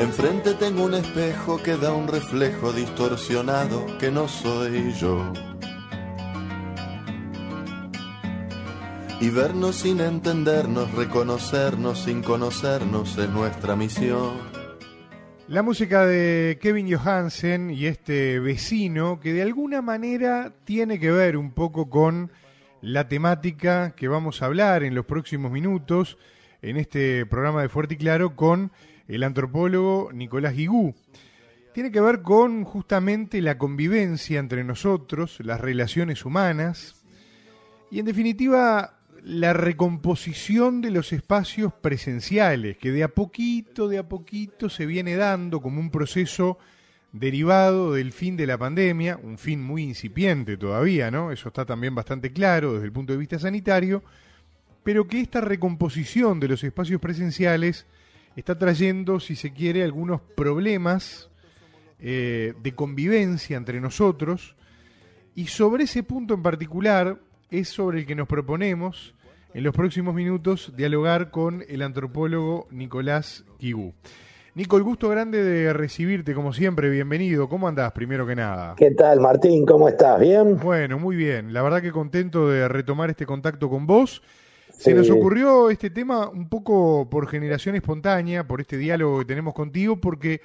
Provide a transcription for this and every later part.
Enfrente tengo un espejo que da un reflejo distorsionado que no soy yo. Y vernos sin entendernos, reconocernos sin conocernos es nuestra misión. La música de Kevin Johansen y este vecino que de alguna manera tiene que ver un poco con la temática que vamos a hablar en los próximos minutos en este programa de Fuerte y Claro con el antropólogo Nicolás Guigú. Tiene que ver con justamente la convivencia entre nosotros, las relaciones humanas y en definitiva la recomposición de los espacios presenciales que de a poquito, de a poquito se viene dando como un proceso derivado del fin de la pandemia, un fin muy incipiente todavía, ¿no? Eso está también bastante claro desde el punto de vista sanitario, pero que esta recomposición de los espacios presenciales está trayendo, si se quiere, algunos problemas eh, de convivencia entre nosotros. Y sobre ese punto en particular es sobre el que nos proponemos en los próximos minutos dialogar con el antropólogo Nicolás Kibú. Nico, el gusto grande de recibirte como siempre, bienvenido. ¿Cómo andás primero que nada? ¿Qué tal Martín? ¿Cómo estás? ¿Bien? Bueno, muy bien. La verdad que contento de retomar este contacto con vos se nos ocurrió este tema un poco por generación espontánea, por este diálogo que tenemos contigo, porque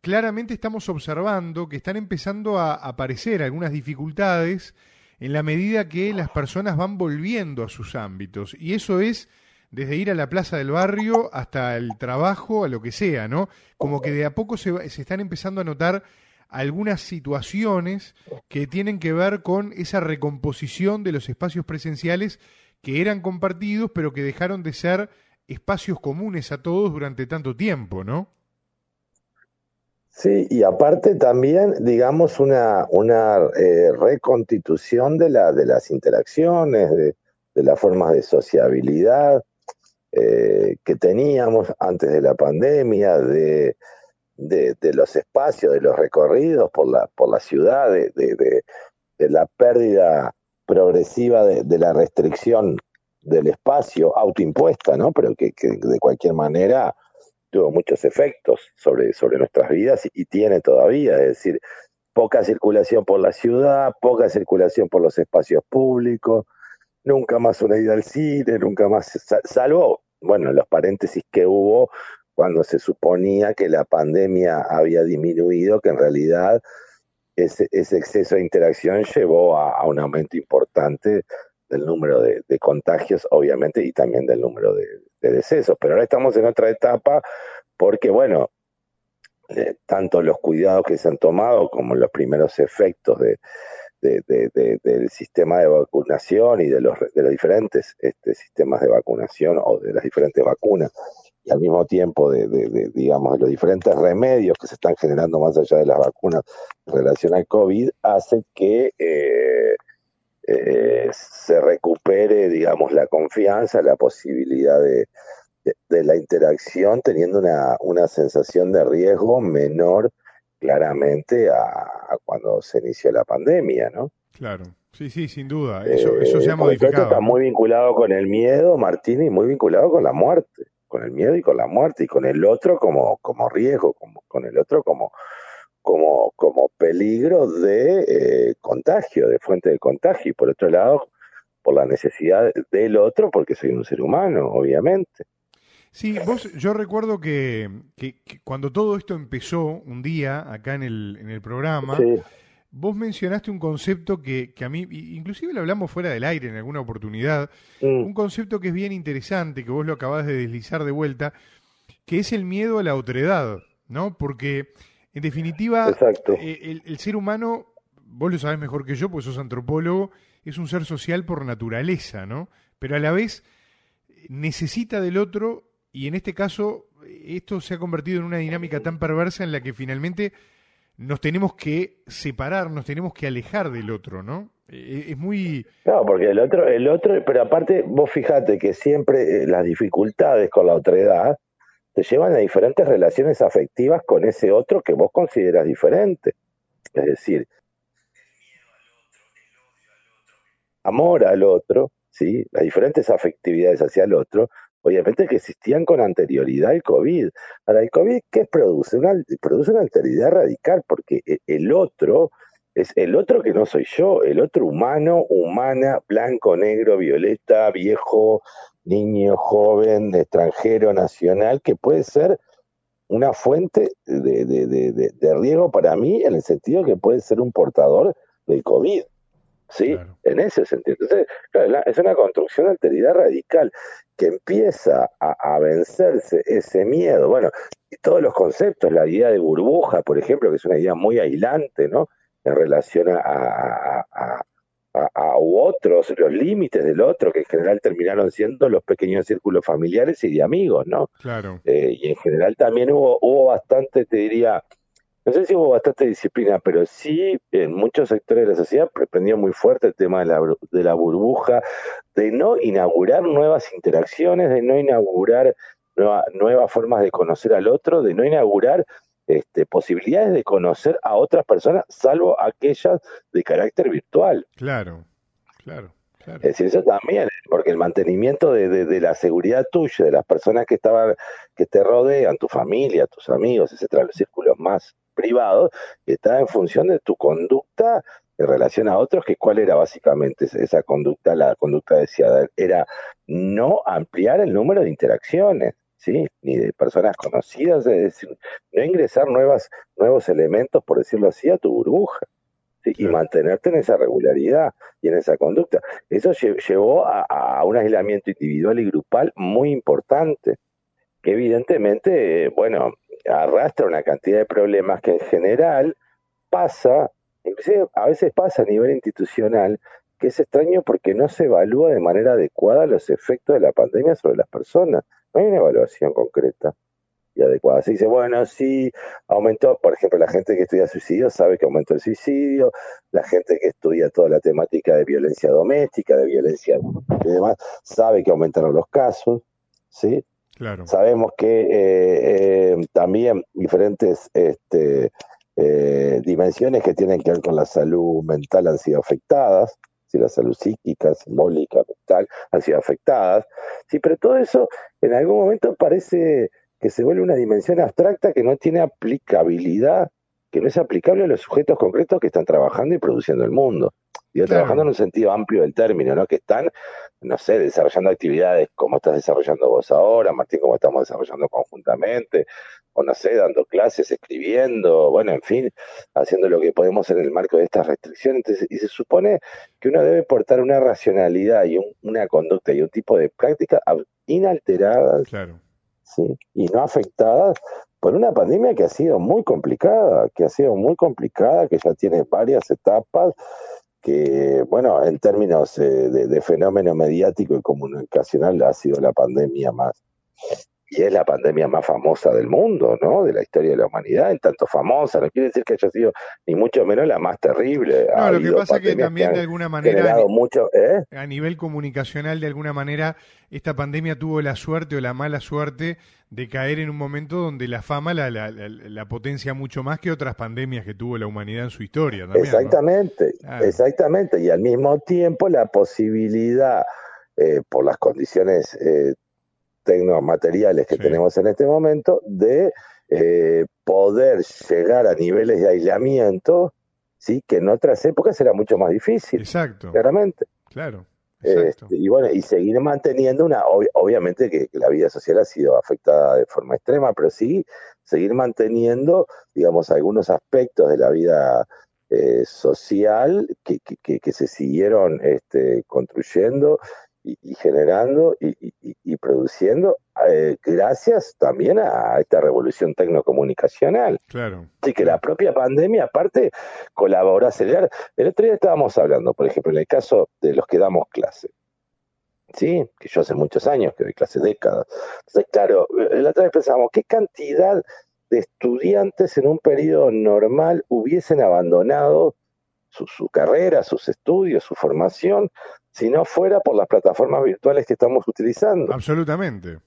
claramente estamos observando que están empezando a aparecer algunas dificultades en la medida que las personas van volviendo a sus ámbitos. Y eso es desde ir a la plaza del barrio hasta el trabajo, a lo que sea, ¿no? Como que de a poco se, se están empezando a notar algunas situaciones que tienen que ver con esa recomposición de los espacios presenciales que eran compartidos, pero que dejaron de ser espacios comunes a todos durante tanto tiempo, ¿no? Sí, y aparte también, digamos, una, una eh, reconstitución de, la, de las interacciones, de, las formas de sociabilidad eh, que teníamos antes de la pandemia, de, de, los espacios, de los recorridos por la, por la ciudad, de, de la pérdida progresiva de, la restricción del espacio autoimpuesta, ¿no? Pero que, de cualquier manera tuvo muchos efectos sobre, sobre nuestras vidas y, tiene todavía, es decir, poca circulación por la ciudad, poca circulación por los espacios públicos, nunca más una ida al cine, nunca más, salvo, bueno, los paréntesis que hubo cuando se suponía que la pandemia había disminuido, que en realidad ese, exceso de interacción llevó a, un aumento importante del número de, contagios, obviamente, y también del número de, decesos. Pero ahora estamos en otra etapa porque, bueno, eh, tanto los cuidados que se han tomado como los primeros efectos de, del sistema de vacunación y de los, de los diferentes este, sistemas de vacunación o de las diferentes vacunas y al mismo tiempo de, digamos, los diferentes remedios que se están generando más allá de las vacunas relación al COVID, hace que eh, eh, se recupere, digamos, la confianza, la posibilidad de, la interacción, teniendo una, una sensación de riesgo menor claramente a, cuando se inició la pandemia, ¿no? Claro. Sí, sí, sin duda. Eso, eso se ha eh, modificado. Está muy vinculado con el miedo, Martín, y muy vinculado con la muerte con el miedo y con la muerte y con el otro como, como riesgo, como, con el otro como, como, como peligro de eh, contagio, de fuente de contagio. Y por otro lado, por la necesidad del otro, porque soy un ser humano, obviamente. Sí, vos, yo recuerdo que, que, cuando todo esto empezó un día acá en el, en el programa, Vos mencionaste un concepto que, que, a mí, inclusive lo hablamos fuera del aire en alguna oportunidad, mm. un concepto que es bien interesante, que vos lo acabás de deslizar de vuelta, que es el miedo a la otredad, ¿no? Porque, en definitiva, eh, el, ser humano, vos lo sabés mejor que yo, pues sos antropólogo, es un ser social por naturaleza, ¿no? Pero a la vez necesita del otro y en este caso esto se ha convertido en una dinámica tan perversa en la que finalmente nos tenemos que separar, nos tenemos que alejar del otro, ¿no? Es muy... No, porque el otro, el otro, pero aparte vos fijate que siempre eh, las dificultades con la otredad te llevan a diferentes relaciones afectivas con ese otro que vos consideras diferente. Es decir, amor al otro, ¿sí? las diferentes afectividades hacia el otro, obviamente que existían con anterioridad al COVID. Ahora, ¿el COVID qué produce? Produce una alteridad radical, porque e, el otro es el otro que no soy yo, el otro humano, humana, blanco, negro, violeta, viejo, niño, joven, extranjero, nacional, que puede ser una fuente de, de, riesgo para mí en el sentido que puede ser un portador del COVID. ¿sí? En ese sentido. Entonces, es una construcción de alteridad radical que empieza a, vencerse ese miedo. Bueno, y todos los conceptos, la idea de burbuja, por ejemplo, que es una idea muy aislante, ¿no? En relación a, a, u otros, los límites del otro, que en general terminaron siendo los pequeños círculos familiares y de amigos, ¿no? Claro. Eh, y en general también hubo, hubo bastante, te diría, no sé si hubo bastante disciplina, pero sí en muchos sectores de la sociedad prendió muy fuerte el tema de la, de la burbuja, de no inaugurar nuevas interacciones, de no inaugurar nuevas formas de conocer al otro, de no inaugurar este, posibilidades de conocer a otras personas, salvo aquellas de carácter virtual. Claro, claro. Claro. Es decir, eso también, porque el mantenimiento de, de, la seguridad tuya, de las personas que estaban, que te rodean, tu familia, tus amigos, etcétera, los círculos más privados, está en función de tu conducta en relación a otros, que cuál era básicamente esa conducta, la conducta decía, era no ampliar el número de interacciones. ¿Sí? ni de personas conocidas, es decir, no ingresar nuevas, nuevos elementos, por decirlo así, a tu burbuja. y mantenerte en esa regularidad y en esa conducta. Eso llevó a, un aislamiento individual y grupal muy importante, que evidentemente, bueno, arrastra una cantidad de problemas que en general pasa, inclusive a veces pasa a nivel institucional, que es extraño porque no se evalúa de manera adecuada los efectos de la pandemia sobre las personas. No hay una evaluación concreta y adecuada. Se dice, bueno, sí, aumentó, por ejemplo, la gente que estudia suicidio sabe que aumentó el suicidio, la gente que estudia toda la temática de violencia doméstica, de violencia y demás, sabe que aumentaron los casos, ¿sí? Claro. Sabemos que eh, eh, también diferentes este, eh, dimensiones que tienen que ver con la salud mental han sido afectadas, si la salud psíquica, simbólica, mental, han sido afectadas. Sí, pero todo eso en algún momento parece que se vuelve una dimensión abstracta que no tiene aplicabilidad, que no es aplicable a los sujetos concretos que están trabajando y produciendo el mundo. Digo, trabajando en un sentido amplio del término, ¿no? Que están, no sé, desarrollando actividades como estás desarrollando vos ahora, Martín, como estamos desarrollando conjuntamente, o no sé, dando clases, escribiendo, bueno, en fin, haciendo lo que podemos en el marco de estas restricciones. y se supone que uno debe portar una racionalidad y una conducta y un tipo de práctica inalteradas claro. ¿sí? y no afectadas por una pandemia que ha sido muy complicada, que ha sido muy complicada, que ya tiene varias etapas que, bueno, en términos eh, de, fenómeno mediático y comunicacional ha sido la pandemia más, y es la pandemia más famosa del mundo, ¿no? De la historia de la humanidad, en tanto famosa, no quiere decir que haya sido ni mucho menos la más terrible. No, lo que pasa es que también de alguna manera, mucho, ¿eh? a nivel comunicacional, de alguna manera, esta pandemia tuvo la suerte o la mala suerte de caer en un momento donde la fama la, la, la, potencia mucho más que otras pandemias que tuvo la humanidad en su historia. exactamente, exactamente, y al mismo tiempo la posibilidad, eh, por las condiciones eh, tecnomateriales que tenemos en este momento, de eh, poder llegar a niveles de aislamiento, sí, que en otras épocas era mucho más difícil. Exacto. Claramente. Claro. Este, y bueno, y seguir manteniendo una, obviamente que la vida social ha sido afectada de forma extrema, pero sí seguir manteniendo, digamos, algunos aspectos de la vida eh, social que, que, que, se siguieron este, construyendo y, generando y, produciendo eh, gracias también a esta revolución tecnocomunicacional. Claro. Así que la propia pandemia, aparte, colaboró a acelerar. El otro día estábamos hablando, por ejemplo, en el caso de los que damos clase. ¿Sí? Que yo hace muchos años que doy clase, décadas. Entonces, claro, eh, la otra vez pensábamos, ¿qué cantidad de estudiantes en un periodo normal hubiesen abandonado su, su, carrera, sus estudios, su formación, si no fuera por las plataformas virtuales que estamos utilizando. Absolutamente.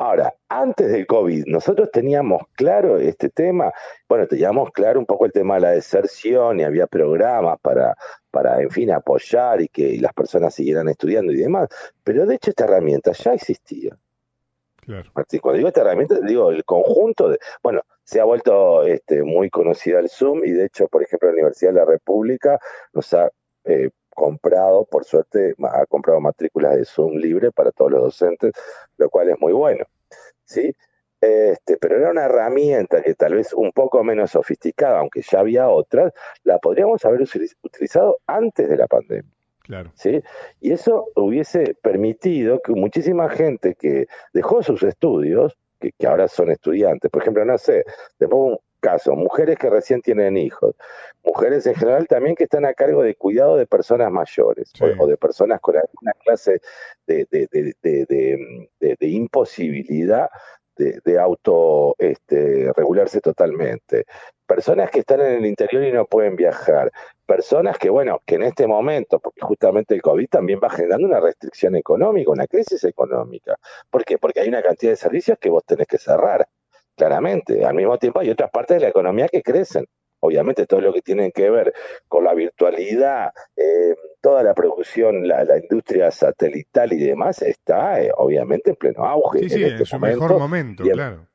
Ahora, antes del COVID, nosotros teníamos claro este tema, bueno, teníamos claro un poco el tema de la deserción y había programas para, para en fin, apoyar y que las personas siguieran estudiando y demás, pero de hecho esta herramienta ya existía. Claro. cuando digo esta herramienta, digo el conjunto de, bueno, se ha vuelto este, muy conocida el Zoom y de hecho, por ejemplo, la Universidad de la República nos ha eh, comprado, por suerte, ha comprado matrículas de Zoom libre para todos los docentes, lo cual es muy bueno. ¿sí? Este, pero era una herramienta que tal vez un poco menos sofisticada, aunque ya había otras, la podríamos haber utilizado antes de la pandemia. Claro. ¿sí? Y eso hubiese permitido que muchísima gente que dejó sus estudios, que, ahora son estudiantes, por ejemplo, no sé, un caso, mujeres que recién tienen hijos, mujeres en general también que están a cargo de cuidado de personas mayores o, de personas con alguna clase de, de, imposibilidad de, auto este, regularse totalmente. Personas que están en el interior y no pueden viajar. Personas que, bueno, que en este momento, porque justamente el COVID también va generando una restricción económica, una crisis económica. ¿Por qué? Porque hay una cantidad de servicios que vos tenés que cerrar claramente. Al mismo tiempo hay otras partes de la economía que crecen. Obviamente todo lo que tiene que ver con la virtualidad, eh, toda la producción, la, industria satelital y demás está eh, obviamente en pleno auge. Sí, sí, en, este su mejor momento, claro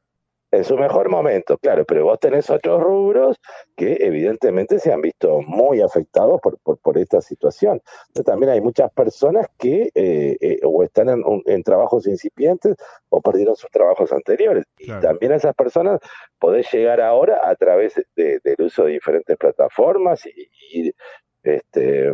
en su mejor momento, claro, pero vos tenés otros rubros que evidentemente se han visto muy afectados por, por, esta situación. también hay muchas personas que eh, eh, o están en, trabajos incipientes o perdieron sus trabajos anteriores. Y también a esas personas podés llegar ahora a través del uso de diferentes plataformas y, ir este,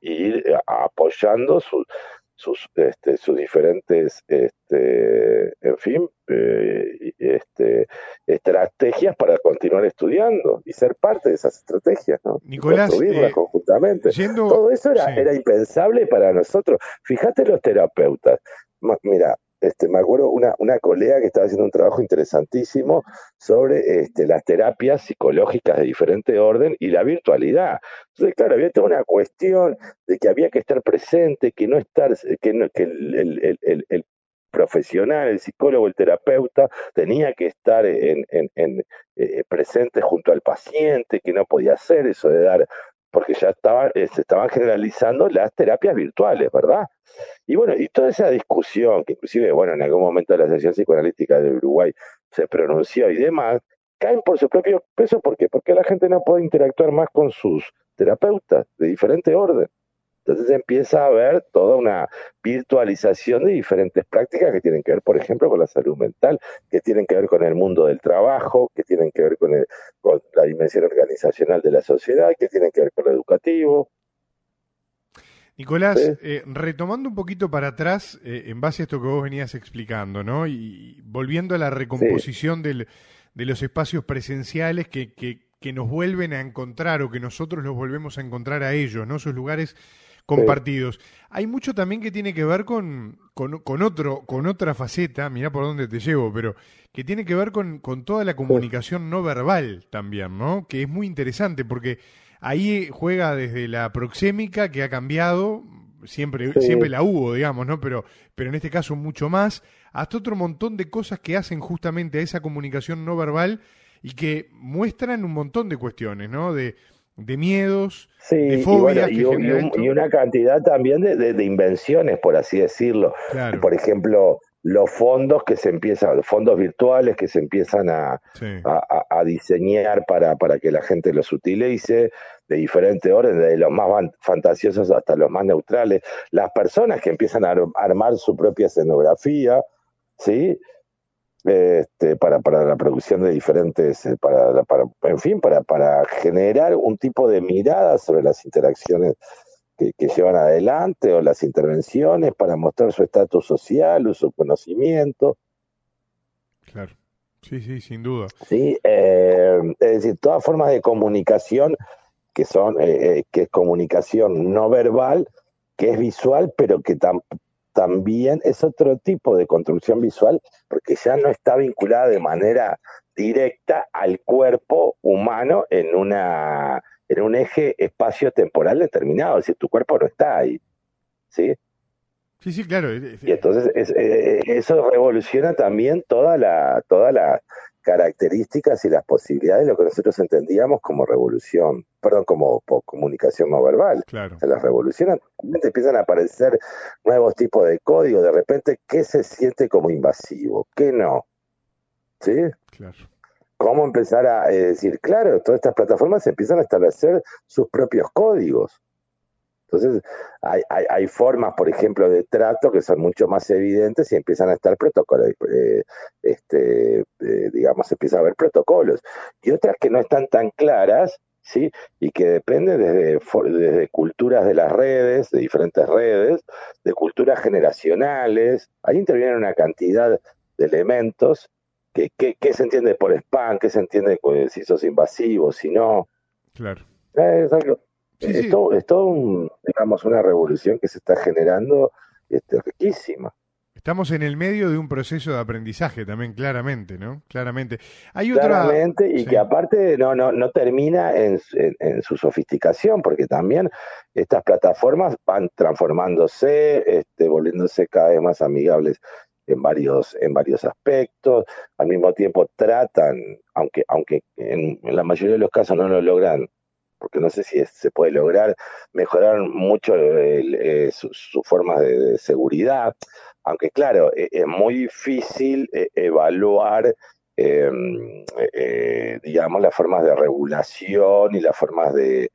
ir apoyando sus sus, este, sus diferentes, este, en fin, eh, este, estrategias para continuar estudiando y ser parte de esas estrategias, ¿no? Nicolás, eh, conjuntamente. Todo eso era, era impensable para nosotros. Fíjate los terapeutas. Mira, este, me acuerdo una, una colega que estaba haciendo un trabajo interesantísimo sobre este, las terapias psicológicas de diferente orden y la virtualidad. Entonces, claro, había toda una cuestión de que había que estar presente, que no estar, que, que el, profesional, el psicólogo, el terapeuta, tenía que estar eh, presente junto al paciente, que no podía hacer eso de dar porque ya estaba, eh, se estaban generalizando las terapias virtuales, ¿verdad? Y bueno, y toda esa discusión, que inclusive, bueno, en algún momento la Asociación Psicoanalítica de Uruguay se pronunció y demás, caen por su propio peso, ¿por qué? Porque la gente no puede interactuar más con sus terapeutas de diferente orden. Entonces empieza a haber toda una virtualización de diferentes prácticas que tienen que ver, por ejemplo, con la salud mental, que tienen que ver con el mundo del trabajo, que tienen que ver con, la dimensión organizacional de la sociedad, que tienen que ver con lo educativo. Nicolás, eh, retomando un poquito para atrás, eh, en base a esto que vos venías explicando, ¿no? Y volviendo a la recomposición de los espacios presenciales que, que, nos vuelven a encontrar o que nosotros los volvemos a encontrar a ellos, ¿no? Esos lugares compartidos. Hay mucho también que tiene que ver con, con, otro, con otra faceta, mira por dónde te llevo, pero que tiene que ver con, con toda la comunicación no verbal también, ¿no? Que es muy interesante porque ahí juega desde la proxémica que ha cambiado, siempre, siempre la hubo, digamos, ¿no? Pero, pero en este caso mucho más, hasta otro montón de cosas que hacen justamente a esa comunicación no verbal y que muestran un montón de cuestiones, ¿no? De, de miedos, de fobias. Y, y, una cantidad también de, invenciones, por así decirlo. Por ejemplo, los fondos que se empiezan, los fondos virtuales que se empiezan a, a, diseñar para, para que la gente los utilice de diferente orden, de los más fantasiosos hasta los más neutrales, las personas que empiezan a armar su propia escenografía, ¿sí? Este, para, para la producción de diferentes, eh, para, para, en fin, para, para generar un tipo de mirada sobre las interacciones que, llevan adelante o las intervenciones para mostrar su estatus social o su conocimiento. Claro, sí, sí, sin duda. Sí, eh, es decir, todas formas de comunicación que son, eh, que es comunicación no verbal, que es visual, pero que tampoco también es otro tipo de construcción visual porque ya no está vinculada de manera directa al cuerpo humano en una en un eje espacio-temporal determinado, es decir, tu cuerpo no está ahí, ¿sí? Sí, sí, claro. Y entonces eh, eso revoluciona también toda la, toda la características y las posibilidades de lo que nosotros entendíamos como revolución, perdón, como, comunicación no verbal. Claro. En las revoluciones empiezan a aparecer nuevos tipos de código, de repente, ¿qué se siente como invasivo? ¿Qué no? ¿Sí? Claro. ¿Cómo empezar a decir, claro, todas estas plataformas empiezan a establecer sus propios códigos? Entonces, hay, hay, hay, formas, por ejemplo, de trato que son mucho más evidentes y empiezan a estar protocolos, eh, este, eh, digamos, empieza a haber protocolos. Y otras que no están tan claras, ¿sí? Y que dependen desde, desde culturas de las redes, de diferentes redes, de culturas generacionales. Ahí intervienen una cantidad de elementos que, que, se entiende por spam, qué se entiende si sos invasivo, si no. Claro. Eh, es algo, es, Todo, digamos, una revolución que se está generando este, riquísima. Estamos en el medio de un proceso de aprendizaje también, claramente, ¿no? Claramente. Hay otra... Claramente, y que aparte no, no, no termina en, su sofisticación, porque también estas plataformas van transformándose, este, volviéndose cada vez más amigables en varios, en varios aspectos. Al mismo tiempo tratan, aunque, aunque en la mayoría de los casos no lo logran porque no sé si se puede lograr mejorar mucho eh, sus formas de, seguridad, aunque claro, e, es, muy difícil eh, evaluar, em, eh, digamos, las formas de regulación y las formas de,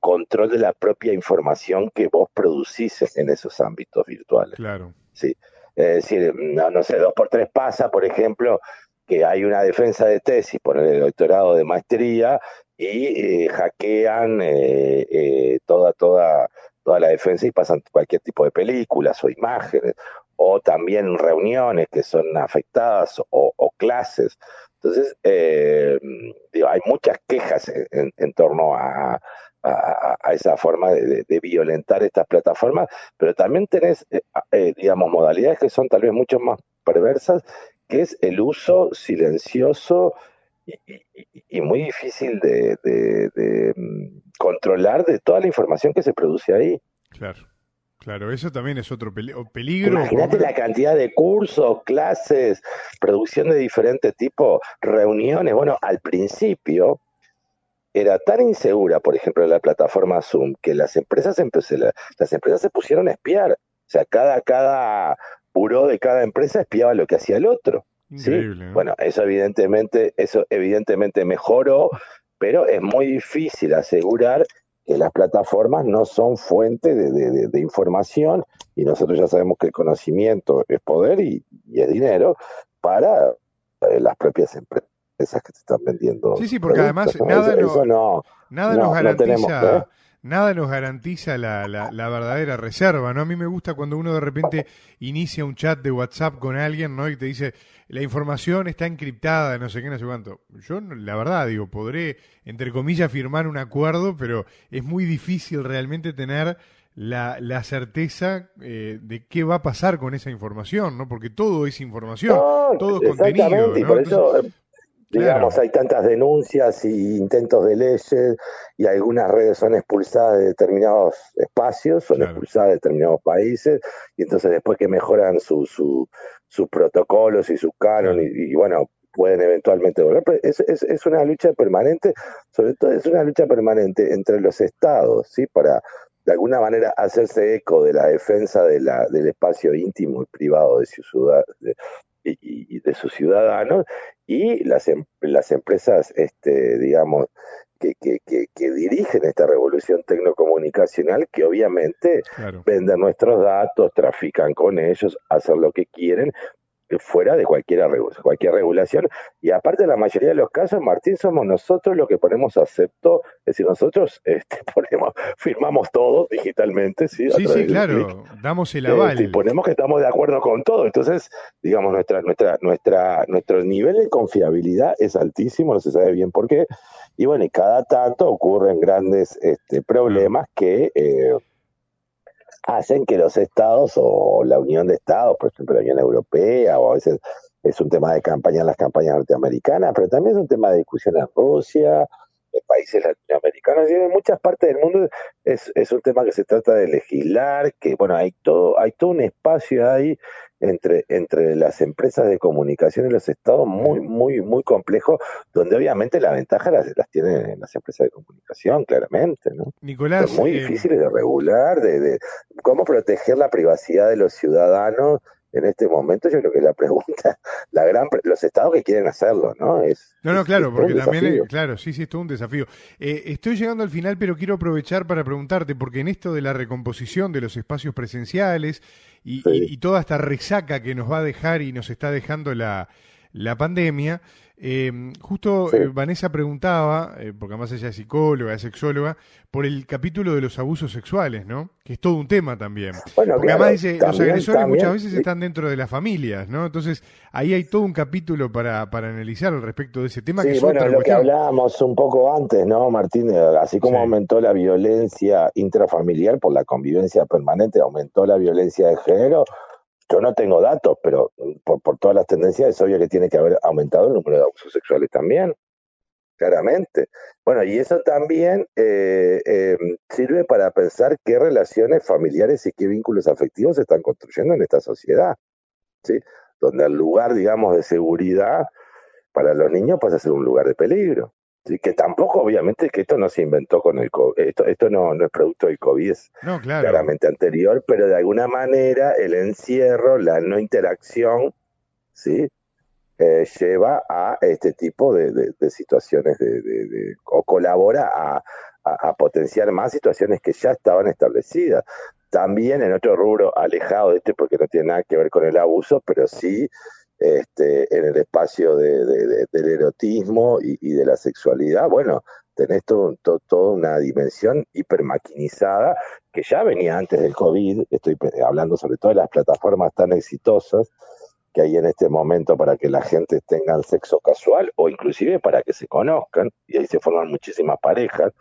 control de la propia información que vos producís en esos ámbitos virtuales. Claro. Sí. Es decir, no, no sé, dos por tres pasa, por ejemplo, que hay una defensa de tesis por el doctorado de maestría y eh, hackean eh, eh, toda, toda, toda la defensa y pasan cualquier tipo de películas o imágenes, o también reuniones que son afectadas o, clases. Entonces, hay muchas quejas en, torno a, a, esa forma de, violentar estas plataformas, pero también tenés, digamos, modalidades que son tal vez mucho más perversas, que es el uso silencioso y, muy difícil de, mm, controlar de toda la información que se produce ahí. Claro. Claro, eso también es otro peligro. Imagínate la cantidad de cursos, clases, producción de diferentes tipos, reuniones. Bueno, al principio era tan insegura, por ejemplo, la plataforma Zoom, que las empresas, las empresas se pusieron a espiar. O sea, cada, cada buró de cada empresa espiaba lo que hacía el otro. Bueno, eso evidentemente, eso evidentemente mejoró, pero es muy difícil asegurar que las plataformas no son fuente de, información y nosotros ya sabemos que el conocimiento es poder y, es dinero para eh, las propias empresas que te están vendiendo. Sí, sí, porque además nada, no, nada nos garantiza nada nos garantiza la, la, verdadera reserva, ¿no? A mí me gusta cuando uno de repente inicia un chat de WhatsApp con alguien, ¿no? Y te dice, la información está encriptada, no sé qué, no sé cuánto. Yo, la verdad, digo, podré, entre comillas, firmar un acuerdo, pero es muy difícil realmente tener la, la certeza eh, de qué va a pasar con esa información, ¿no? Porque todo es información, todo es contenido, ¿no? Digamos, hay tantas denuncias y intentos de leyes y algunas redes son expulsadas de determinados espacios, son expulsadas de determinados países y entonces después que mejoran sus protocolos y sus canon y, bueno, pueden eventualmente volver. es, es, es, una lucha permanente, sobre todo es una lucha permanente entre los estados, ¿sí? Para de alguna manera hacerse eco de la defensa de la, del espacio íntimo y privado de, su ciudad, y, de sus ciudadanos y las, em, las empresas, este, digamos, que, que, que, dirigen esta revolución tecnocomunicacional, que obviamente venden nuestros datos, trafican con ellos, hacen lo que quieren fuera de cualquier, cualquier regulación. Y aparte, en la mayoría de los casos, Martín, somos nosotros los que ponemos acepto, es decir, nosotros este, ponemos, firmamos todo digitalmente. Sí, sí, sí claro, damos el aval. y ponemos que estamos de acuerdo con todo. Entonces, digamos, nuestra, nuestra, nuestra, nuestro nivel de confiabilidad es altísimo, no se sabe bien por qué. Y bueno, y cada tanto ocurren grandes este, problemas que... Eh, hacen que los estados o la Unión de Estados, por ejemplo la Unión Europea, o a veces es un tema de campaña en las campañas norteamericanas, pero también es un tema de discusión en Rusia, países latinoamericanos y en muchas partes del mundo es, es un tema que se trata de legislar, que bueno, hay todo, hay todo un espacio ahí entre, entre las empresas de comunicación y los estados muy, muy, muy complejo, donde obviamente la ventaja las, las tienen las empresas de comunicación, claramente, ¿no? Nicolás. Son muy eh, difíciles de regular, de, de cómo proteger la privacidad de los ciudadanos en este momento yo creo que la pregunta, la gran, los estados que quieren hacerlo, ¿no? Es, no, no, claro, porque también, claro, sí, sí, es todo un desafío. Eh, estoy llegando al final, pero quiero aprovechar para preguntarte, porque en esto de la recomposición de los espacios presenciales y, y toda esta resaca que nos va a dejar y nos está dejando la, la pandemia, eh, justo eh, Vanessa preguntaba, eh, porque además ella es psicóloga, es sexóloga, por el capítulo de los abusos sexuales, ¿no? Que es todo un tema también. porque además dice, los agresores muchas veces están dentro de las familias, ¿no? Entonces, ahí hay todo un capítulo para, para analizar al respecto de ese tema. Sí, que es bueno, lo que hablábamos un poco antes, ¿no, Martín? Así como aumentó la violencia intrafamiliar por la convivencia permanente, aumentó la violencia de género, yo no tengo datos, pero por, por todas las tendencias es obvio que tiene que haber aumentado el número de abusos sexuales también, claramente. Bueno, y eso también eh, eh, sirve para pensar qué relaciones familiares y qué vínculos afectivos se están construyendo en esta sociedad, ¿sí? Donde el lugar, digamos, de seguridad para los niños pasa a ser un lugar de peligro que tampoco, obviamente, que esto no se inventó con el COVID, esto, esto no, no es producto del COVID, es claramente anterior, pero de alguna manera el encierro, la no interacción, ¿sí? Eh, lleva a este tipo de, situaciones de, o colabora a, a, potenciar más situaciones que ya estaban establecidas. También en otro rubro alejado de este, porque no tiene nada que ver con el abuso, pero sí este, en el espacio de, del erotismo y, de la sexualidad, bueno, tenés todo, toda una dimensión hipermaquinizada que ya venía antes del COVID, estoy hablando sobre todo de las plataformas tan exitosas que hay en este momento para que la gente tenga sexo casual o inclusive para que se conozcan, y ahí se forman muchísimas parejas.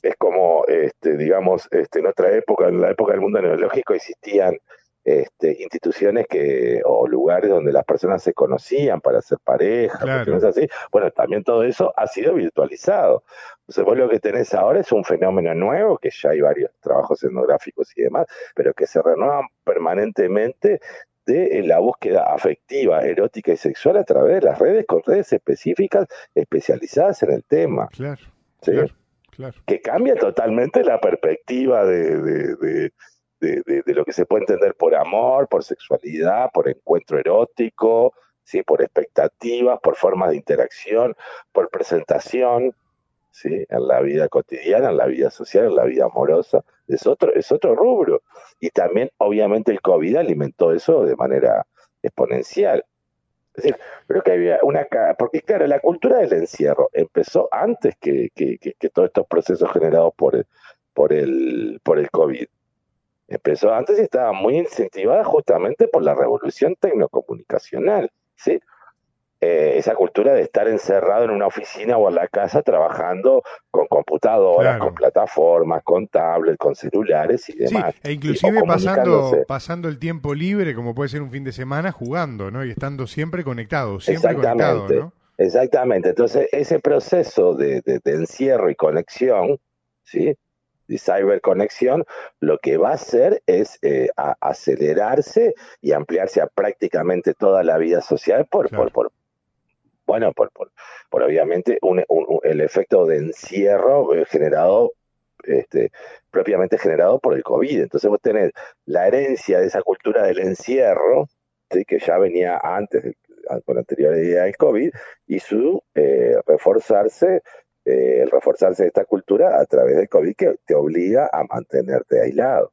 Es como, este, digamos, este, en otra época, en la época del mundo neológico, existían este, instituciones que o lugares donde las personas se conocían para hacer pareja, así. Bueno, también todo eso ha sido virtualizado. Entonces vos lo que tenés ahora es un fenómeno nuevo, que ya hay varios trabajos etnográficos y demás, pero que se renuevan permanentemente de la búsqueda afectiva, erótica y sexual a través de las redes, con redes específicas especializadas en el tema. Claro, claro, Que cambia totalmente la perspectiva de de, lo que se puede entender por amor, por sexualidad, por encuentro erótico, ¿sí? por expectativas, por formas de interacción, por presentación, ¿sí? en la vida cotidiana, en la vida social, en la vida amorosa. Es otro, es otro rubro. Y también, obviamente, el COVID alimentó eso de manera exponencial. Es decir, creo que había una... Porque, claro, la cultura del encierro empezó antes que, que, que, todos estos procesos generados por por el, por el COVID. Empezó antes y estaba muy incentivada justamente por la revolución tecnocomunicacional, ¿sí? Eh, esa cultura de estar encerrado en una oficina o en la casa trabajando con computadoras, con plataformas, con tablets, con celulares y demás. Sí, e inclusive pasando, pasando el tiempo libre, como puede ser un fin de semana, jugando, ¿no? Y estando siempre conectado, siempre Exactamente. conectado, ¿no? Exactamente. Entonces, ese proceso de, de, de encierro y conexión, ¿sí? De cyberconexión, lo que va a hacer es eh, acelerarse y ampliarse a prácticamente toda la vida social por, por, por bueno, por, por, por obviamente el efecto de encierro eh, generado, este, propiamente generado por el COVID. Entonces vos tenés la herencia de esa cultura del encierro, que ya venía antes, con anterioridad del COVID, y su eh, reforzarse eh, el reforzarse de esta cultura a través del COVID que te obliga a mantenerte aislado.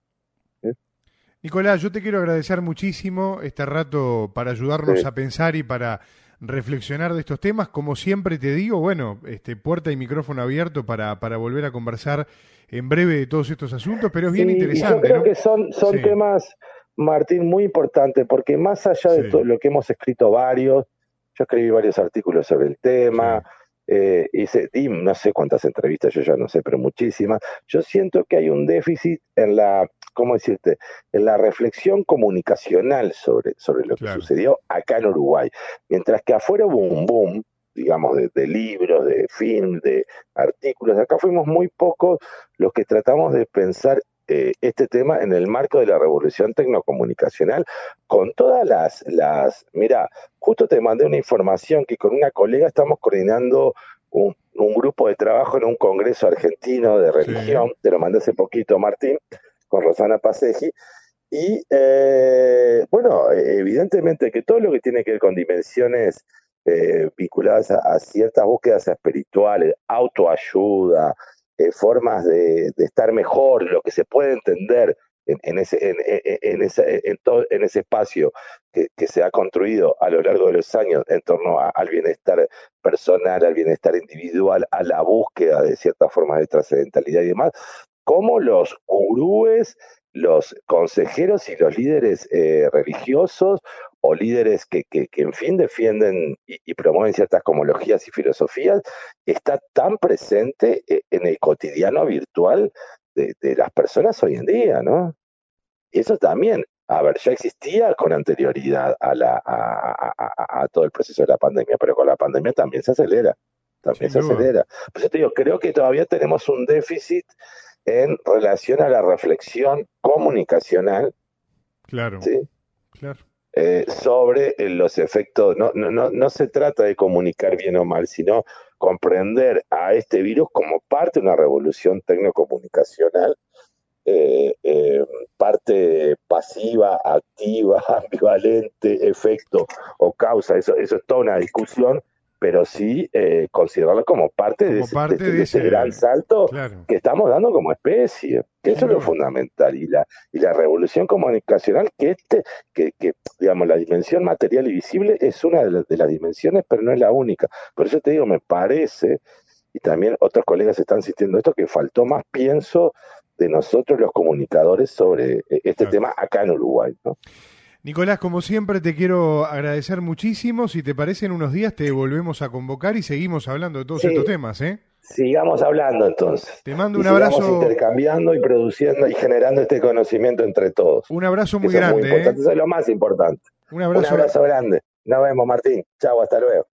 Nicolás, yo te quiero agradecer muchísimo este rato para ayudarnos a pensar y para reflexionar de estos temas. Como siempre te digo, bueno, este, puerta y micrófono abierto para, para volver a conversar en breve de todos estos asuntos, pero es bien interesante. Yo creo que son, son temas, Martín, muy importantes, porque más allá de todo lo que hemos escrito varios, yo escribí varios artículos sobre el tema eh, hice, no sé cuántas entrevistas, yo ya no sé, pero muchísimas. Yo siento que hay un déficit en la, ¿cómo decirte? En la reflexión comunicacional sobre, sobre lo que sucedió acá en Uruguay. Mientras que afuera hubo un boom, digamos, de, libros, de film, de artículos. Acá fuimos muy pocos los que tratamos de pensar eh, este tema en el marco de la revolución tecnocomunicacional, con todas las, las, mira, justo te mandé una información que con una colega estamos coordinando un, grupo de trabajo en un congreso argentino de religión, te lo mandé hace poquito, Martín, con Rosana Paseji, y eh, bueno, evidentemente que todo lo que tiene que ver con dimensiones eh, vinculadas a, ciertas búsquedas espirituales, autoayuda, eh, formas de, estar mejor, lo que se puede entender en, ese, en, ese espacio que, se ha construido a lo largo de los años en torno al bienestar personal, al bienestar individual, a la búsqueda de ciertas formas de trascendentalidad y demás, como los gurúes, los consejeros y los líderes eh, religiosos o líderes que, que, en fin defienden y, promueven ciertas cosmologías y filosofías, está tan presente eh, en el cotidiano virtual de, las personas hoy en día, ¿no? Y eso también, a ver, ya existía con anterioridad a, la, a, todo el proceso de la pandemia, pero con la pandemia también se acelera, también se acelera. Pues yo te digo, creo que todavía tenemos un déficit en relación a la reflexión comunicacional. Claro. ¿sí? Claro. Eh, sobre eh, los efectos. No, no, no, no se trata de comunicar bien o mal, sino comprender a este virus como parte de una revolución tecnocomunicacional, eh, parte pasiva, activa, ambivalente, efecto o causa. Eso, eso es toda una discusión pero sí eh, considerarlo como parte, de, ese, gran salto que estamos dando como especie, que eso es lo fundamental, y la, y la revolución comunicacional, que este, que, que digamos, la dimensión material y visible es una de, las dimensiones, pero no es la única. Por eso te digo, me parece, y también otros colegas están sintiendo esto, que faltó más pienso de nosotros los comunicadores sobre eh, este tema acá en Uruguay, ¿no? Nicolás, como siempre, te quiero agradecer muchísimo. Si te parece, en unos días te volvemos a convocar y seguimos hablando de todos estos temas, ¿eh? Sigamos hablando entonces. Te mando un abrazo. intercambiando y produciendo y generando este conocimiento entre todos. Un abrazo muy grande. ¿eh? Eso es lo más importante. Un abrazo. Un abrazo grande. Nos vemos, Martín. Chao, hasta luego.